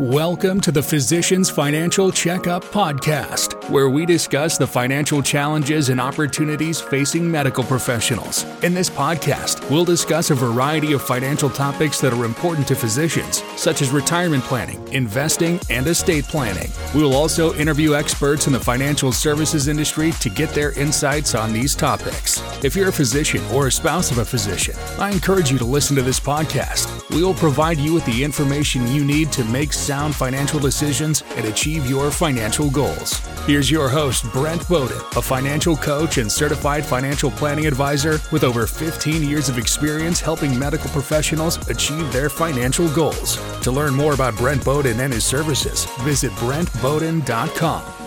Welcome to the Physicians Financial Checkup Podcast, where we discuss the financial challenges and opportunities facing medical professionals. In this podcast, we'll discuss a variety of financial topics that are important to physicians, such as retirement planning, investing, and estate planning. We will also interview experts in the financial services industry to get their insights on these topics. If you're a physician or a spouse of a physician, I encourage you to listen to this podcast. We will provide you with the information you need to make sound financial decisions and achieve your financial goals. Here's your host, Brent Boden, a financial coach and certified financial planning advisor with over 15 years of experience helping medical professionals achieve their financial goals. To learn more about Brent Boden and his services, visit BrentBoden.com.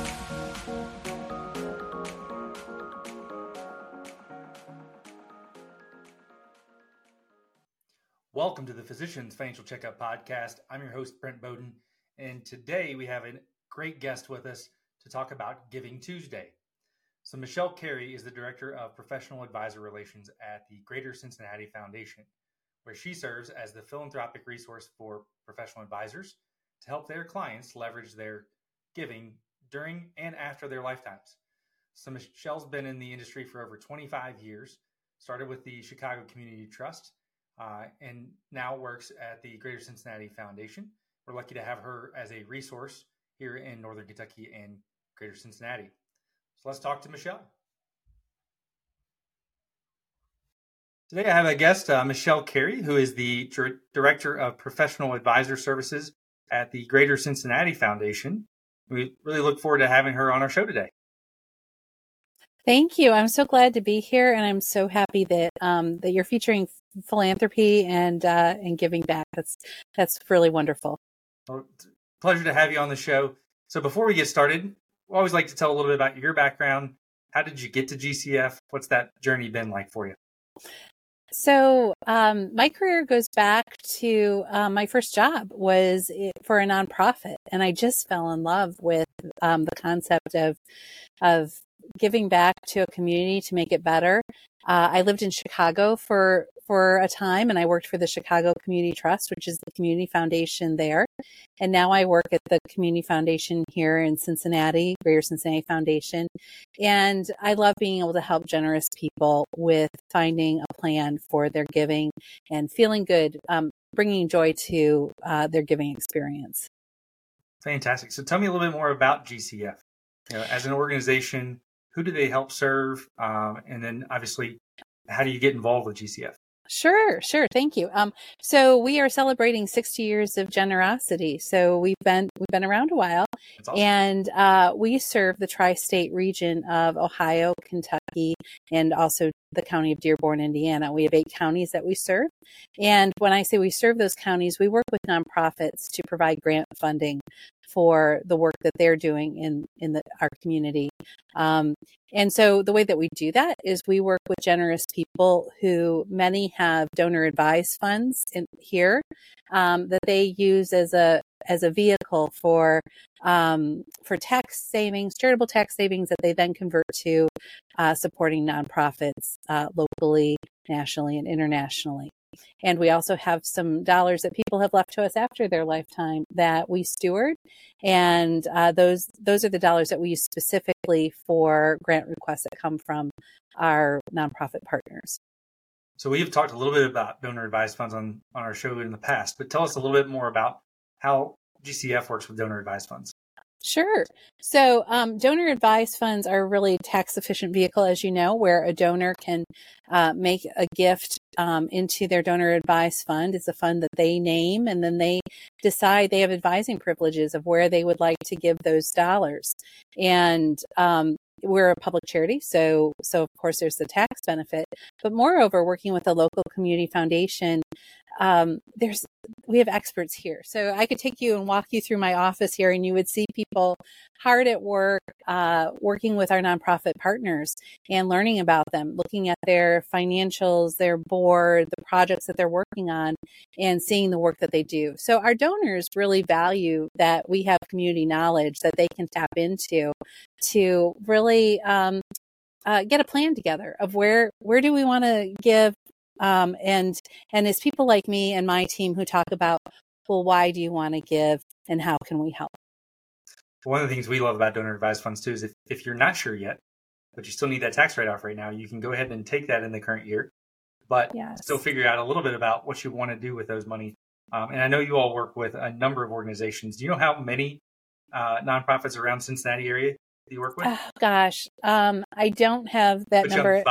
Welcome to the Physicians Financial Checkup Podcast. I'm your host, Brent Boden, and today we have a great guest with us to talk about Giving Tuesday. So, Michele Carey is the Director of Professional Advisor Relations at the Greater Cincinnati Foundation, where she serves as the philanthropic resource for professional advisors to help their clients leverage their giving during and after their lifetimes. So, Michele's been in the industry for over 25 years, started with the Chicago Community Trust uh, and now works at the Greater Cincinnati Foundation. We're lucky to have her as a resource here in Northern Kentucky and Greater Cincinnati. So let's talk to Michele. Today I have a guest, uh, Michele Carey, who is the Director of Professional Advisor Services at the Greater Cincinnati Foundation. We really look forward to having her on our show today. Thank you. I'm so glad to be here, and I'm so happy that um, that you're featuring philanthropy and uh, and giving back. That's that's really wonderful. Well, pleasure to have you on the show. So before we get started, we always like to tell a little bit about your background. How did you get to GCF? What's that journey been like for you? So um, my career goes back to uh, my first job was for a nonprofit, and I just fell in love with um, the concept of of giving back to a community to make it better. Uh, I lived in Chicago for for a time, and I worked for the Chicago Community Trust, which is the community foundation there. And now I work at the community foundation here in Cincinnati, Greater Cincinnati Foundation. And I love being able to help generous people with finding a plan for their giving and feeling good, um, bringing joy to uh, their giving experience. Fantastic. So tell me a little bit more about GCF. You know, as an organization, who do they help serve? Um, and then obviously, how do you get involved with GCF? Sure, sure. Thank you. Um, so we are celebrating 60 years of generosity. So we've been we've been around a while, awesome. and uh, we serve the tri-state region of Ohio, Kentucky, and also the county of Dearborn, Indiana. We have eight counties that we serve, and when I say we serve those counties, we work with nonprofits to provide grant funding for the work that they're doing in in the, our community. Um, and so the way that we do that is we work with generous people who many have donor advised funds in here um, that they use as a as a vehicle for um, for tax savings, charitable tax savings that they then convert to uh, supporting nonprofits uh, locally, nationally, and internationally. And we also have some dollars that people have left to us after their lifetime that we steward. And uh, those those are the dollars that we use specifically for grant requests that come from our nonprofit partners. So we've talked a little bit about donor advised funds on, on our show in the past, but tell us a little bit more about how GCF works with donor advised funds. Sure. So, um, donor advised funds are really tax efficient vehicle, as you know, where a donor can uh, make a gift um, into their donor advised fund. It's a fund that they name, and then they decide they have advising privileges of where they would like to give those dollars. And um, we're a public charity, so so of course there's the tax benefit, but moreover, working with a local community foundation, um, there's we have experts here. So I could take you and walk you through my office here, and you would see people hard at work, uh, working with our nonprofit partners and learning about them, looking at their financials, their board, the projects that they're working on, and seeing the work that they do. So our donors really value that we have community knowledge that they can tap into to really um, uh, get a plan together of where where do we want to give um, and and it's people like me and my team who talk about well why do you want to give and how can we help. One of the things we love about donor advised funds too is if, if you're not sure yet, but you still need that tax write off right now, you can go ahead and take that in the current year, but yes. still figure out a little bit about what you want to do with those money. Um, and I know you all work with a number of organizations. Do you know how many uh, nonprofits around Cincinnati area you work with? Oh, gosh, um, I don't have that Put number.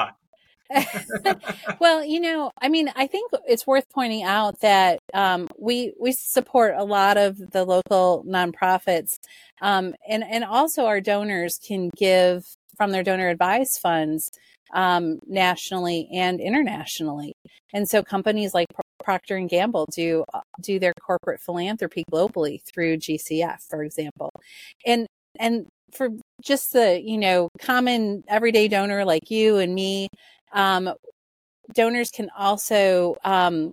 well, you know, I mean, I think it's worth pointing out that um, we we support a lot of the local nonprofits, um, and and also our donors can give from their donor advised funds um, nationally and internationally. And so companies like Procter and Gamble do uh, do their corporate philanthropy globally through GCF, for example. And and for just the you know common everyday donor like you and me, um, donors can also um,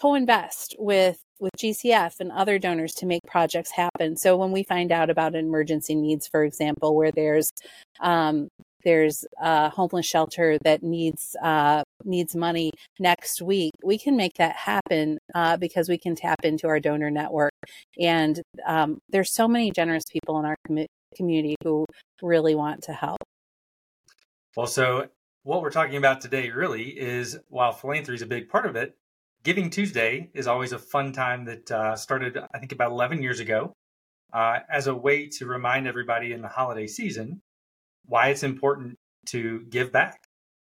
co-invest with with GCF and other donors to make projects happen. So when we find out about emergency needs, for example, where there's um, there's a homeless shelter that needs uh, needs money next week, we can make that happen uh, because we can tap into our donor network. And um, there's so many generous people in our com- community who really want to help. Well, so what we're talking about today really is while philanthropy is a big part of it, Giving Tuesday is always a fun time that uh, started, I think, about 11 years ago uh, as a way to remind everybody in the holiday season why it's important to give back.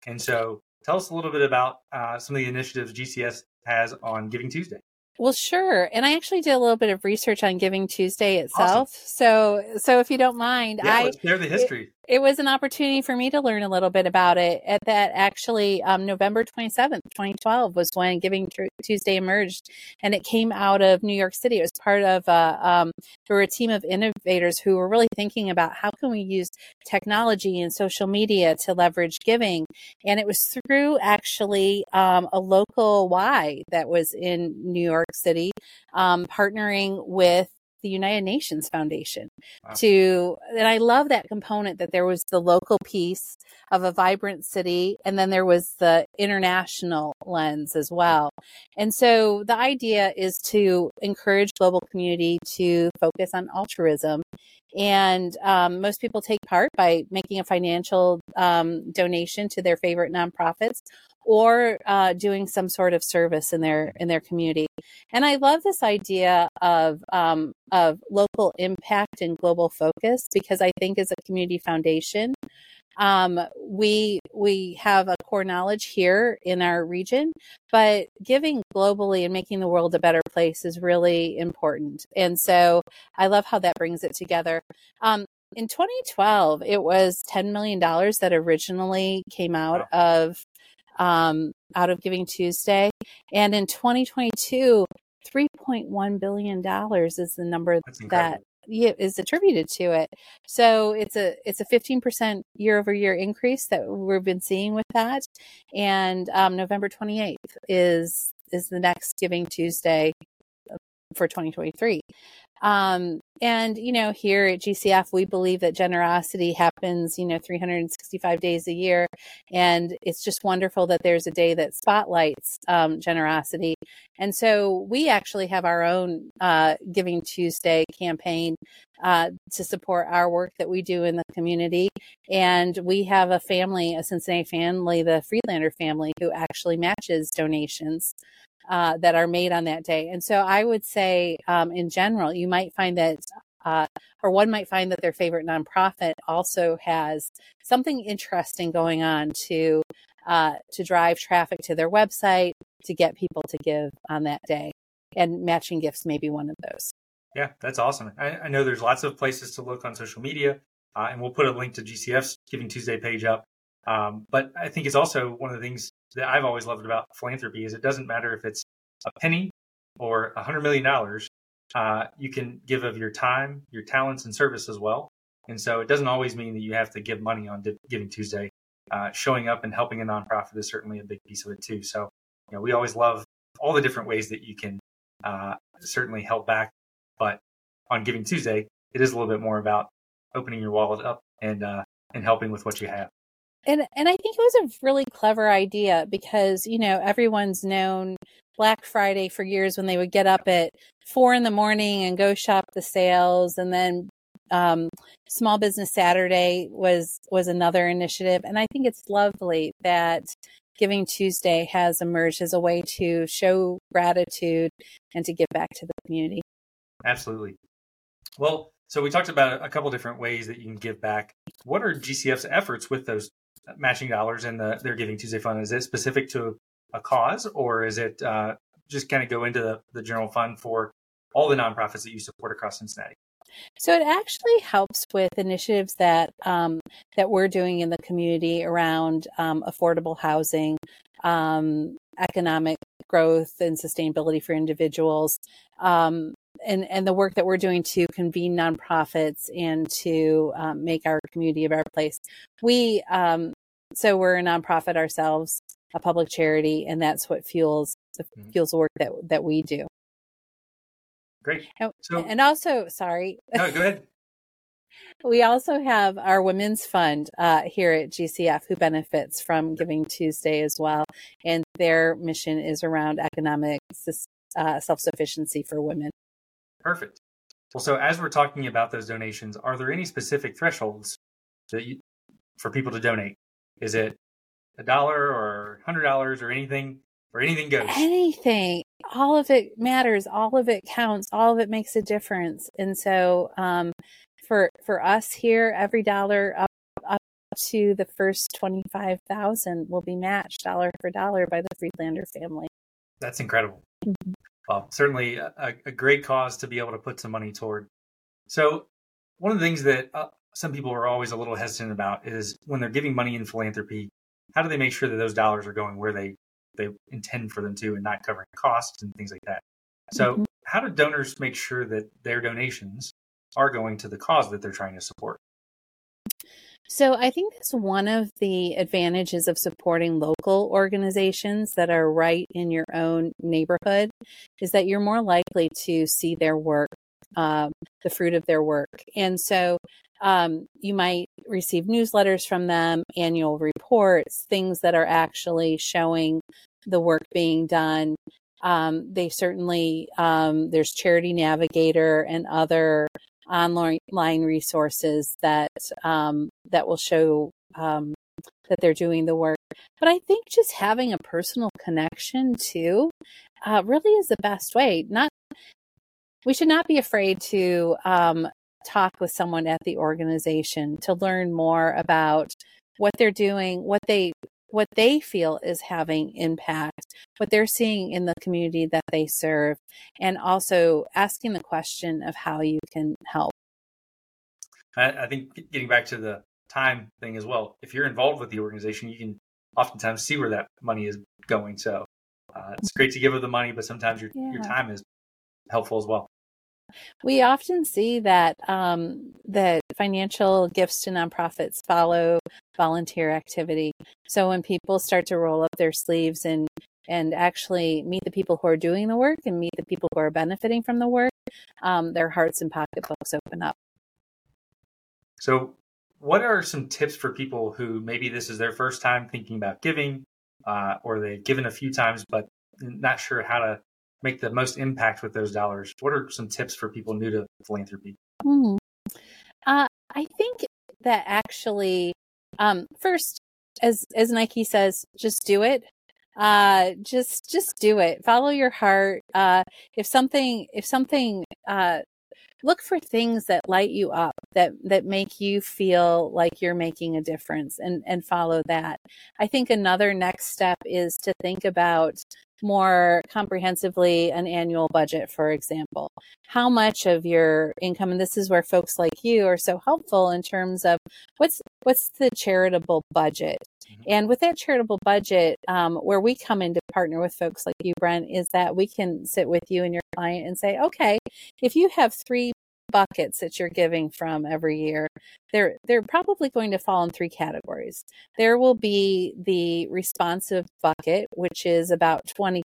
And so tell us a little bit about uh, some of the initiatives GCF has on Giving Tuesday. Well, sure. And I actually did a little bit of research on Giving Tuesday itself. Awesome. So, so if you don't mind, yeah, I let's share the history it was an opportunity for me to learn a little bit about it. At that, actually, um, November 27th, 2012 was when Giving Tuesday emerged, and it came out of New York City. It was part of uh, um, there were a team of innovators who were really thinking about how can we use technology and social media to leverage giving. And it was through actually um, a local Y that was in New York City, um, partnering with the United Nations Foundation wow. to, and I love that component that there was the local piece of a vibrant city, and then there was the international lens as well. And so the idea is to encourage global community to focus on altruism. And um, most people take part by making a financial um, donation to their favorite nonprofits or uh, doing some sort of service in their in their community. And I love this idea of um, of local impact and global focus because I think as a community foundation, um, we we have a core knowledge here in our region, but giving globally and making the world a better place is really important. And so I love how that brings it together. Um, in 2012, it was $10 million that originally came out of um, out of Giving Tuesday. And in 2022, $3.1 billion is the number that is attributed to it. So it's a it's a 15% year over year increase that we've been seeing with that. And um, November 28th is is the next Giving Tuesday for 2023. Um, and, you know, here at GCF, we believe that generosity happens, you know, 365 days a year. And it's just wonderful that there's a day that spotlights um, generosity. And so we actually have our own uh, Giving Tuesday campaign uh, to support our work that we do in the community. And we have a family, a Cincinnati family, the Friedlander family, who actually matches donations uh, that are made on that day. And so I would say, um, in general, you might find that, uh, or one might find that their favorite nonprofit also has something interesting going on to uh, to drive traffic to their website to get people to give on that day. And matching gifts may be one of those. Yeah, that's awesome. I, I know there's lots of places to look on social media, uh, and we'll put a link to GCF's Giving Tuesday page up. Um, but I think it's also one of the things that I've always loved about philanthropy is it doesn't matter if it's a penny or a hundred million dollars. Uh, you can give of your time, your talents, and service as well. And so it doesn't always mean that you have to give money on Giving Tuesday. Uh, showing up and helping a nonprofit is certainly a big piece of it too. So, you know, we always love all the different ways that you can uh, certainly help back. But on Giving Tuesday, it is a little bit more about opening your wallet up and uh, and helping with what you have and and I think it was a really clever idea because you know everyone's known Black Friday for years when they would get up at four in the morning and go shop the sales, and then um, Small Business Saturday was was another initiative, and I think it's lovely that Giving Tuesday has emerged as a way to show gratitude and to give back to the community. Absolutely. Well, so we talked about a couple different ways that you can give back. What are GCF's efforts with those matching dollars and the their Giving Tuesday fund? Is it specific to a cause, or is it uh, just kind of go into the, the general fund for all the nonprofits that you support across Cincinnati? So it actually helps with initiatives that um, that we're doing in the community around um, affordable housing, um, economic growth, and sustainability for individuals, um, and and the work that we're doing to convene nonprofits and to um, make our community a better place. We um, so we're a nonprofit ourselves, a public charity, and that's what fuels mm-hmm. fuels the work that that we do. Great. So, and also, sorry. No, go ahead. we also have our women's fund uh, here at GCF who benefits from Giving Tuesday as well. And their mission is around economic uh, self sufficiency for women. Perfect. Well, so as we're talking about those donations, are there any specific thresholds that you, for people to donate? Is it a dollar or hundred dollars or anything or anything goes? Anything all of it matters all of it counts all of it makes a difference and so um, for for us here every dollar up up to the first 25,000 will be matched dollar for dollar by the Friedlander family that's incredible mm-hmm. Well certainly a, a, great cause to be able to put some money toward so one of the things that uh, some people are always a little hesitant about is when they're giving money in philanthropy how do they make sure that those dollars are going where they they intend for them to and not covering costs and things like that. So, mm-hmm. how do donors make sure that their donations are going to the cause that they're trying to support? So, I think that's one of the advantages of supporting local organizations that are right in your own neighborhood is that you're more likely to see their work, um, the fruit of their work. And so, um, you might receive newsletters from them, annual reports, things that are actually showing the work being done. Um, they certainly, um, there's Charity Navigator and other online resources that um, that will show um, that they're doing the work. But I think just having a personal connection too uh, really is the best way. Not we should not be afraid to um, talk with someone at the organization to learn more about what they're doing, what they what they feel is having impact, what they're seeing in the community that they serve, and also asking the question of how you can help. I, I think getting back to the time thing as well, if you're involved with the organization, you can oftentimes see where that money is going. So uh, it's great to give them the money, but sometimes your yeah. your time is helpful as well. We often see that um, that financial gifts to nonprofits follow volunteer activity. So when people start to roll up their sleeves and and actually meet the people who are doing the work and meet the people who are benefiting from the work, um, their hearts and pocketbooks open up. So, what are some tips for people who maybe this is their first time thinking about giving, uh, or they've given a few times but not sure how to make the most impact with those dollars? What are some tips for people new to philanthropy? Mm. Uh, I think that actually, um, first, as as Nike says, just do it. Uh, just just do it. Follow your heart. Uh, if something if something uh, look for things that light you up that that make you feel like you're making a difference and and follow that i think another next step is to think about more comprehensively an annual budget for example how much of your income and this is where folks like you are so helpful in terms of what's what's the charitable budget mm-hmm. and with that charitable budget um, where we come in to partner with folks like you brent is that we can sit with you and your client and say okay if you have three buckets that you're giving from every year, they're they're probably going to fall in three categories. There will be the responsive bucket, which is about 20%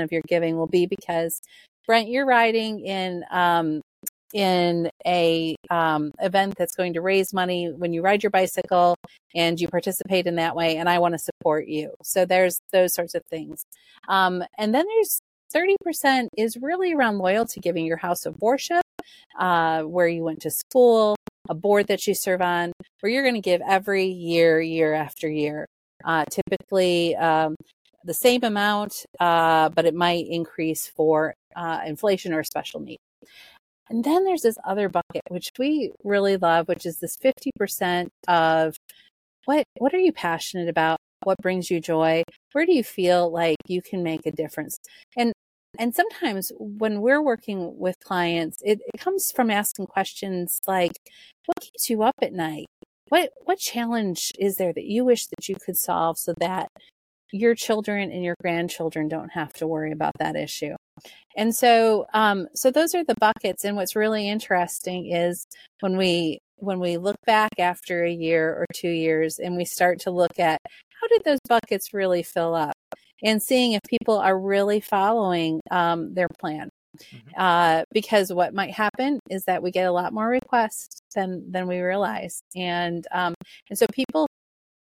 of your giving will be because Brent, you're riding in um, in a um, event that's going to raise money when you ride your bicycle and you participate in that way and i want to support you so there's those sorts of things um, and then there's 30% is really around loyalty giving your house of worship, uh, where you went to school, a board that you serve on, where you're going to give every year, year after year. Uh, typically, um, the same amount, uh, but it might increase for uh, inflation or special need. And then there's this other bucket, which we really love, which is this 50% of what what are you passionate about? What brings you joy? Where do you feel like you can make a difference? And and sometimes when we're working with clients, it, it comes from asking questions like, what keeps you up at night? What what challenge is there that you wish that you could solve so that your children and your grandchildren don't have to worry about that issue? And so um, so those are the buckets. And what's really interesting is when we when we look back after a year or two years and we start to look at how did those buckets really fill up and seeing if people are really following um, their plan. Mm-hmm. Uh, because what might happen is that we get a lot more requests than than we realize, and um, and so people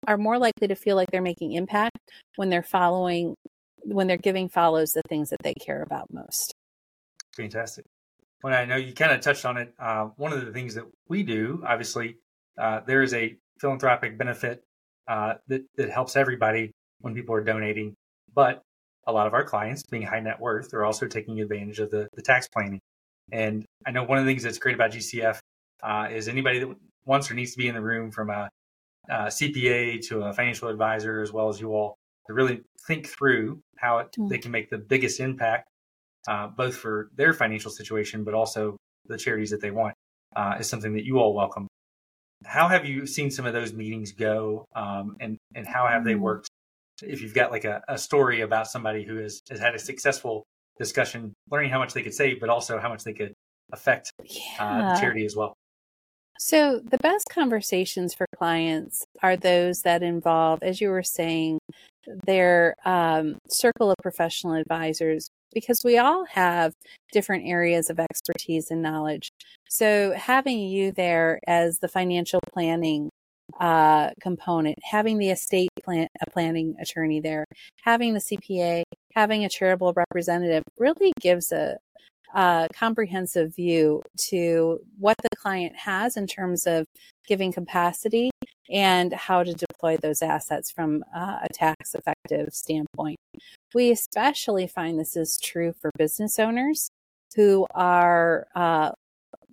are more likely to feel like they're making impact when they're following when they're giving follows the things that they care about most. Fantastic. Well, I know you kind of touched on it. Uh, one of the things that we do, obviously, uh, there is a philanthropic benefit uh, that that helps everybody when people are donating. But a lot of our clients, being high net worth, are also taking advantage of the, the tax planning. And I know one of the things that's great about GCF uh, is anybody that wants or needs to be in the room from a, a, CPA to a financial advisor, as well as you all, to really think through how it, mm. they can make the biggest impact, uh, both for their financial situation, but also the charities that they want, uh, is something that you all welcome. How have you seen some of those meetings go, um, and and how have they mm. worked if you've got like a, a story about somebody who has, has had a successful discussion, learning how much they could save, but also how much they could affect yeah. uh, charity as well. So, the best conversations for clients are those that involve, as you were saying, their um, circle of professional advisors, because we all have different areas of expertise and knowledge. So, having you there as the financial planning uh, component, having the estate plan, a planning attorney there, having the CPA, having a charitable representative really gives a, a comprehensive view to what the client has in terms of giving capacity and how to deploy those assets from uh, a tax effective standpoint. We especially find this is true for business owners who are uh,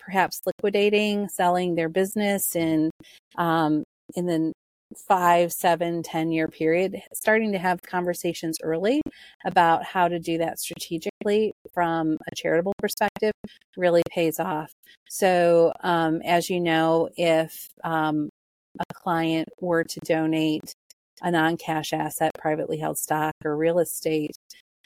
perhaps liquidating, selling their business in um, in the five, seven, ten year period, starting to have conversations early about how to do that strategically from a charitable perspective really pays off. So, um, as you know, if um, a client were to donate a non cash asset, privately held stock, or real estate,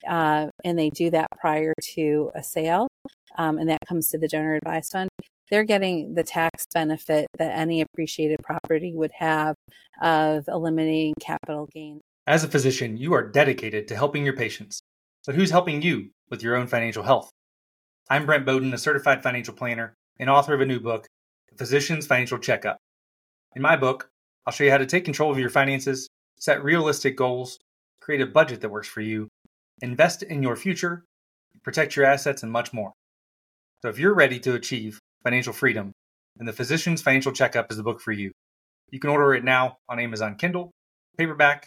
uh, and they do that prior to a sale, um, and that comes to the donor advised fund, they're getting the tax benefit that any appreciated property would have of eliminating capital gain. As a physician, you are dedicated to helping your patients. But who's helping you with your own financial health? I'm Brent Boden, a certified financial planner and author of a new book, The Physician's Financial Checkup. In my book, I'll show you how to take control of your finances, set realistic goals, create a budget that works for you, invest in your future, protect your assets, and much more. So if you're ready to achieve financial freedom, and the Physician's Financial Checkup is the book for you. You can order it now on Amazon Kindle, paperback,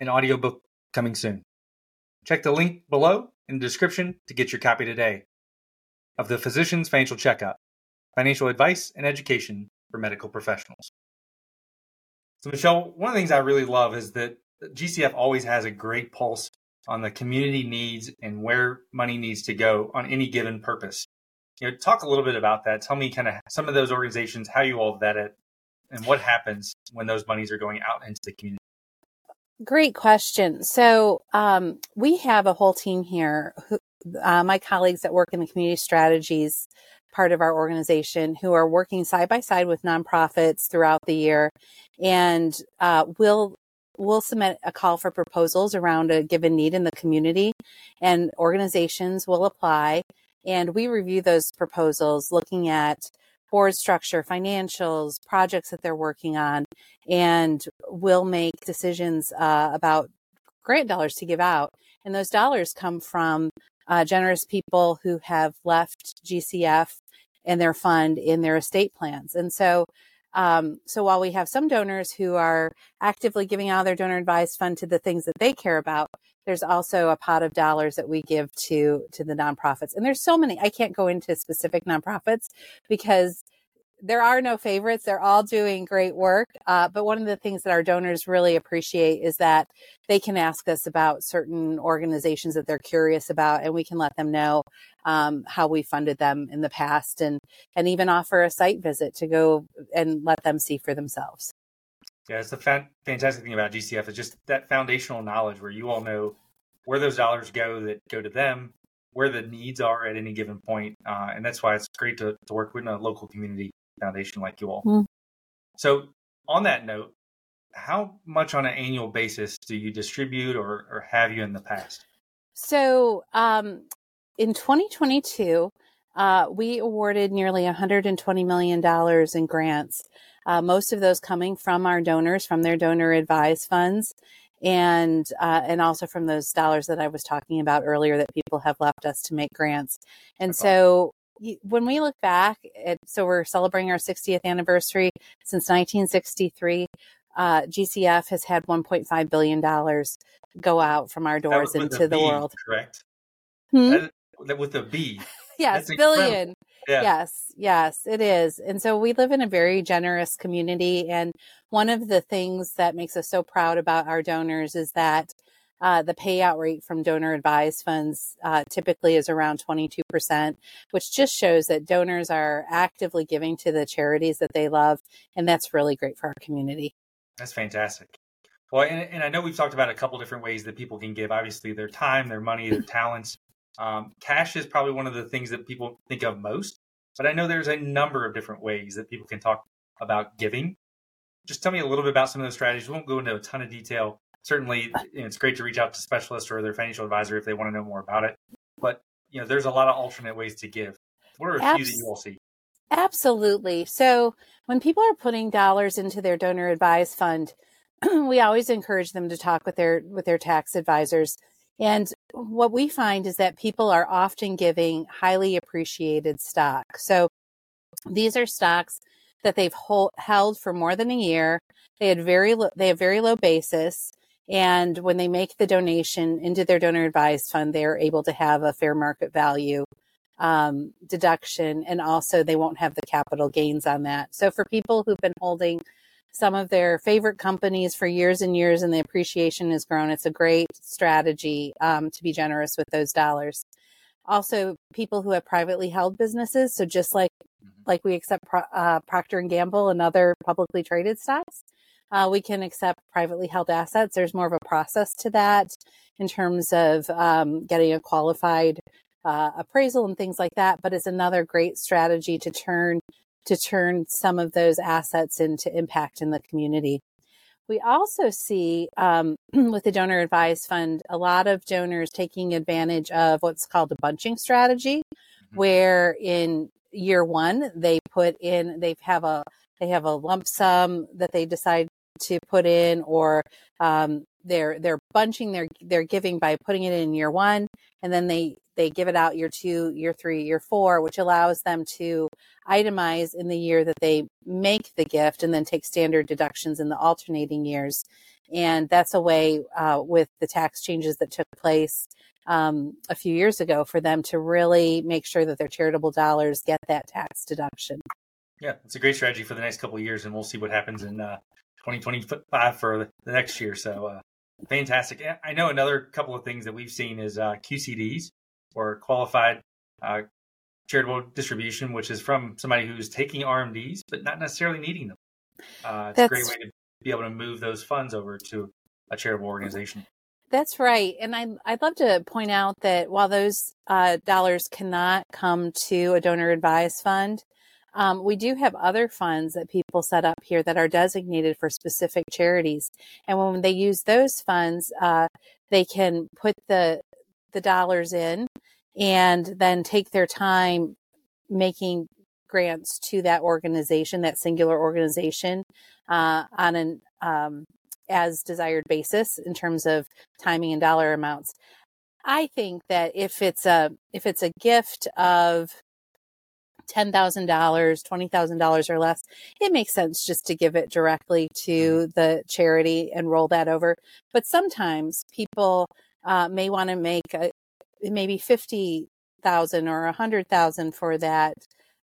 and audiobook coming soon. Check the link below in the description to get your copy today of the Physician's Financial Checkup Financial Advice and Education for Medical Professionals. So, Michele, one of the things I really love is that GCF always has a great pulse on the community needs and where money needs to go on any given purpose. You know, talk a little bit about that. Tell me kind of some of those organizations, how you all vet it, and what happens when those monies are going out into the community. Great question. So um, we have a whole team here. Who, uh, my colleagues that work in the community strategies part of our organization who are working side by side with nonprofits throughout the year, and uh, will we'll submit a call for proposals around a given need in the community, and organizations will apply and we review those proposals looking at board structure, financials, projects that they're working on, and we'll make decisions uh, about grant dollars to give out. And those dollars come from uh, generous people who have left GCF and their fund in their estate plans. And so, um, so while we have some donors who are actively giving out their donor advised fund to the things that they care about, there's also a pot of dollars that we give to to the nonprofits. And there's so many. I can't go into specific nonprofits because there are no favorites. They're all doing great work. Uh, but one of the things that our donors really appreciate is that they can ask us about certain organizations that they're curious about, and we can let them know um, how we funded them in the past, and and even offer a site visit to go and let them see for themselves. Yeah, it's the fa- fantastic thing about GCF is just that foundational knowledge where you all know where those dollars go that go to them, where the needs are at any given point, uh, and that's why it's great to, to work with a local community foundation like you all. Mm. So, on that note, how much on an annual basis do you distribute or, or have you in the past? So, um, in 2022, uh, we awarded nearly $120 million in grants, uh, most of those coming from our donors, from their donor advised funds. And uh, and also from those dollars that I was talking about earlier that people have left us to make grants, and so when we look back at, so we're celebrating our 60th anniversary since 1963 uh, gcf has had 1.5 billion dollars go out from our doors into the B, world. correct? Hmm? that, with a b. Yes billion. Yeah. yes yes it is. And so we live in a very generous community and one of the things that makes us so proud about our donors is that uh, the payout rate from donor advised funds uh, typically is around 22%, which just shows that donors are actively giving to the charities that they love. And that's really great for our community. That's fantastic. Well, and, and I know we've talked about a couple different ways that people can give obviously, their time, their money, their talents. Um, cash is probably one of the things that people think of most, but I know there's a number of different ways that people can talk about giving. Just tell me a little bit about some of those strategies. We won't go into a ton of detail, certainly you know, it's great to reach out to specialists or their financial advisor if they want to know more about it. But you know, there's a lot of alternate ways to give. What are a Abs- few that you all see? Absolutely. So when people are putting dollars into their donor advised fund, we always encourage them to talk with their with their tax advisors. And what we find is that people are often giving highly appreciated stock. So these are stocks that they've hold, held for more than a year. They had very lo- they have very low basis. And when they make the donation into their donor advised fund, they are able to have a fair market value um, deduction. And also, they won't have the capital gains on that. So, for people who've been holding some of their favorite companies for years and years and the appreciation has grown, it's a great strategy um, to be generous with those dollars. Also, people who have privately held businesses. So, just like mm-hmm. like we accept uh, Procter and Gamble and other publicly traded stocks, uh, we can accept privately held assets. There's more of a process to that in terms of um, getting a qualified uh, appraisal and things like that. But it's another great strategy to turn to turn some of those assets into impact in the community. We also see um, with the donor advised fund a lot of donors taking advantage of what's called a bunching strategy, mm-hmm. where in year one they put in they have a they have a lump sum that they decide to put in or um, they're they're bunching their their giving by putting it in year one and then they they give it out year two year three year four which allows them to itemize in the year that they make the gift and then take standard deductions in the alternating years. And that's a way uh, with the tax changes that took place um, a few years ago for them to really make sure that their charitable dollars get that tax deduction. Yeah it's a great strategy for the next couple years and we'll see what happens in uh, 2025 for the next year. So uh, fantastic. I know another couple of things that we've seen is uh, QCDs or qualified uh, charitable distribution, which is from somebody who's taking RMDs but not necessarily needing them. Uh, it's That's... a great way to be able to move those funds over to a charitable organization. That's right. And I, I'd love to point out that while those uh, dollars cannot come to a donor advised fund, um, we do have other funds that people set up here that are designated for specific charities, and when they use those funds, uh, they can put the the dollars in and then take their time making grants to that organization, that singular organization, uh, on an um, as desired basis in terms of timing and dollar amounts. I think that if it's a if it's a gift of ten thousand dollars, twenty thousand dollars or less, it makes sense just to give it directly to mm-hmm. the charity and roll that over. But sometimes people uh, may want to make a, maybe fifty thousand or a hundred thousand for that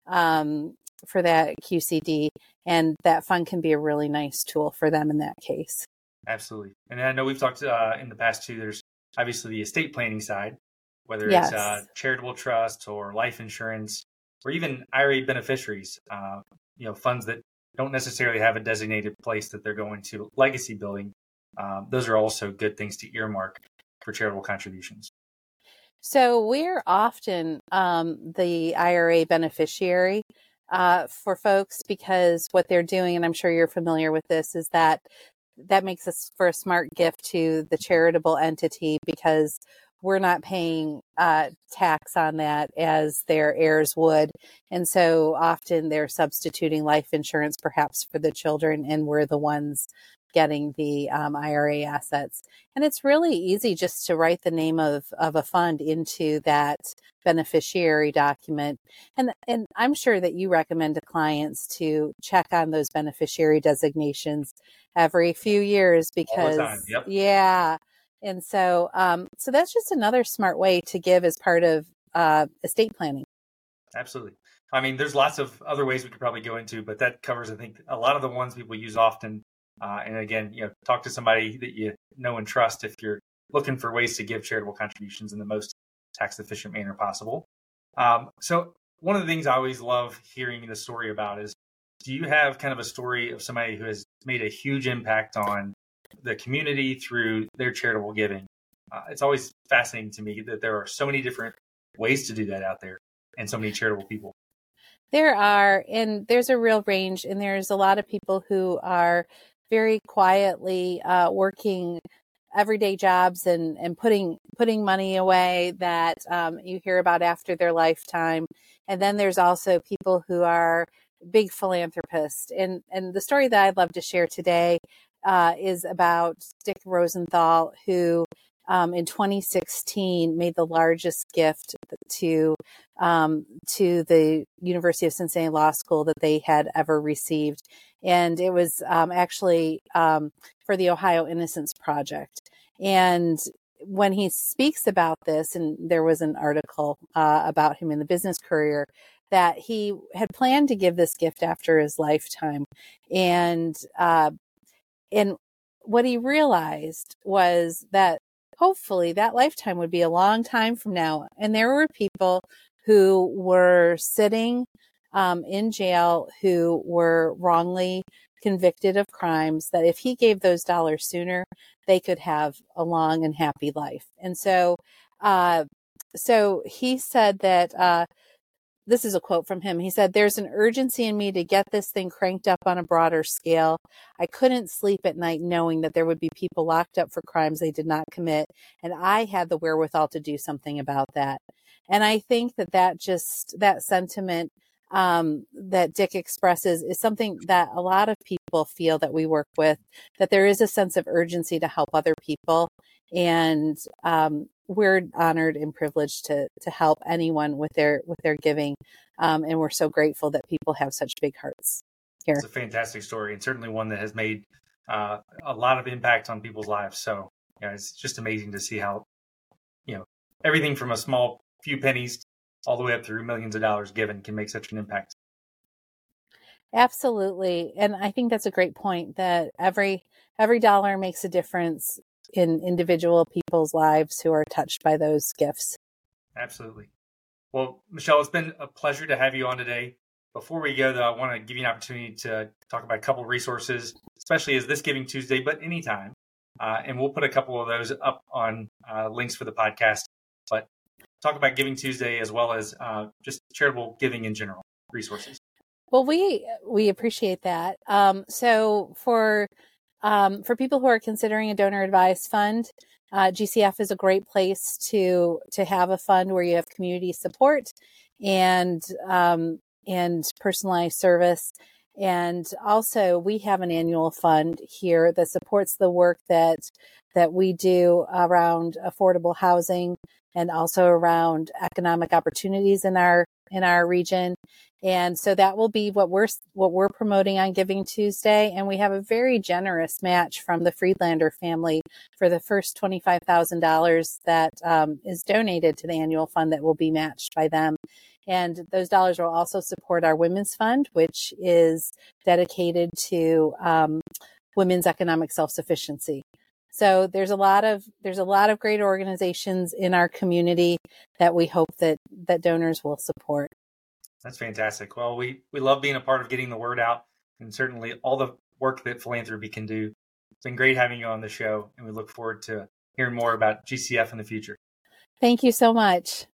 um, for that QCD, and that fund can be a really nice tool for them in that case. Absolutely, and I know we've talked uh, in the past too. There's obviously the estate planning side, whether yes. it's uh, charitable trust or life insurance, or even IRA beneficiaries. Uh, you know, funds that don't necessarily have a designated place that they're going to legacy building. Um, those are also good things to earmark for charitable contributions. So we're often um, the IRA beneficiary uh, for folks because what they're doing, and I'm sure you're familiar with this, is that that makes us for a smart gift to the charitable entity because we're not paying uh, tax on that as their heirs would. And so often they're substituting life insurance perhaps for the children, and we're the ones getting the um, IRA assets. And it's really easy just to write the name of, of a fund into that beneficiary document. And, and I'm sure that you recommend to clients to check on those beneficiary designations every few years because, yep. yeah. And so, um, so that's just another smart way to give as part of uh, estate planning. Absolutely. I mean, there's lots of other ways we could probably go into, but that covers, I think, a lot of the ones people use often uh, and again, you know, talk to somebody that you know and trust if you're looking for ways to give charitable contributions in the most tax efficient manner possible. Um, so one of the things I always love hearing the story about is do you have kind of a story of somebody who has made a huge impact on the community through their charitable giving? Uh, it's always fascinating to me that there are so many different ways to do that out there and so many charitable people. There are, and there's a real range, and there's a lot of people who are very quietly uh, working everyday jobs and and putting putting money away that um, you hear about after their lifetime and then there's also people who are big philanthropists and and the story that i'd love to share today uh, is about dick rosenthal who um, in 2016 made the largest gift to um, to the University of Cincinnati Law School that they had ever received, and it was um, actually um, for the Ohio Innocence Project. And when he speaks about this, and there was an article uh, about him in the Business Courier that he had planned to give this gift after his lifetime, and uh, and what he realized was that hopefully that lifetime would be a long time from now. And there were people who were sitting um, in jail who were wrongly convicted of crimes that if he gave those dollars sooner, they could have a long and happy life. And so, uh, so he said that uh, this is a quote from him. He said, There's an urgency in me to get this thing cranked up on a broader scale. I couldn't sleep at night knowing that there would be people locked up for crimes they did not commit. And I had the wherewithal to do something about that. And I think that that just, that sentiment um, that Dick expresses is something that a lot of people feel that we work with, that there is a sense of urgency to help other people. And um, we're honored and privileged to to help anyone with their with their giving, um, and we're so grateful that people have such big hearts. Here, it's a fantastic story, and certainly one that has made uh, a lot of impact on people's lives. So, yeah, it's just amazing to see how you know everything from a small few pennies all the way up through millions of dollars given can make such an impact. Absolutely, and I think that's a great point. That every every dollar makes a difference in individual people's lives who are touched by those gifts. Absolutely. Well, Michele, it's been a pleasure to have you on today. Before we go, though, I want to give you an opportunity to talk about a couple of resources, especially as this Giving Tuesday, but anytime. Uh, and we'll put a couple of those up on uh, links for the podcast. But talk about Giving Tuesday as well as uh, just charitable giving in general resources. Well, we we appreciate that. Um, so for um, for people who are considering a donor advised fund, uh, GCF is a great place to to have a fund where you have community support and um, and personalized service. And also, we have an annual fund here that supports the work that that we do around affordable housing and also around economic opportunities in our in our region. And so that will be what we're what we're promoting on Giving Tuesday. And we have a very generous match from the Friedlander family for the first twenty five thousand dollars that um, is donated to the annual fund that will be matched by them. And those dollars will also support our women's fund, which is dedicated to um, women's economic self sufficiency. So there's a lot of there's a lot of great organizations in our community that we hope that that donors will support. That's fantastic. Well, we we love being a part of getting the word out, and certainly all the work that philanthropy can do. It's been great having you on the show, and we look forward to hearing more about GCF in the future. Thank you so much.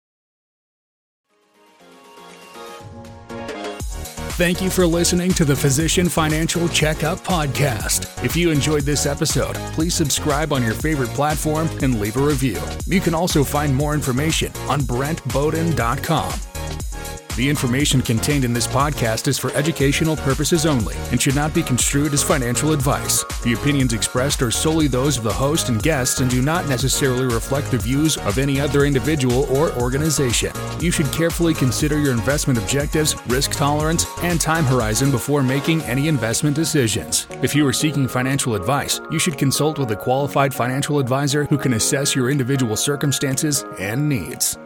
Thank you for listening to the Physician Financial Checkup Podcast. If you enjoyed this episode, please subscribe on your favorite platform and leave a review. You can also find more information on BrentBoden.com. The information contained in this podcast is for educational purposes only and should not be construed as financial advice. The opinions expressed are solely those of the host and guests and do not necessarily reflect the views of any other individual or organization. You should carefully consider your investment objectives, risk tolerance, and time horizon before making any investment decisions. If you are seeking financial advice, you should consult with a qualified financial advisor who can assess your individual circumstances and needs.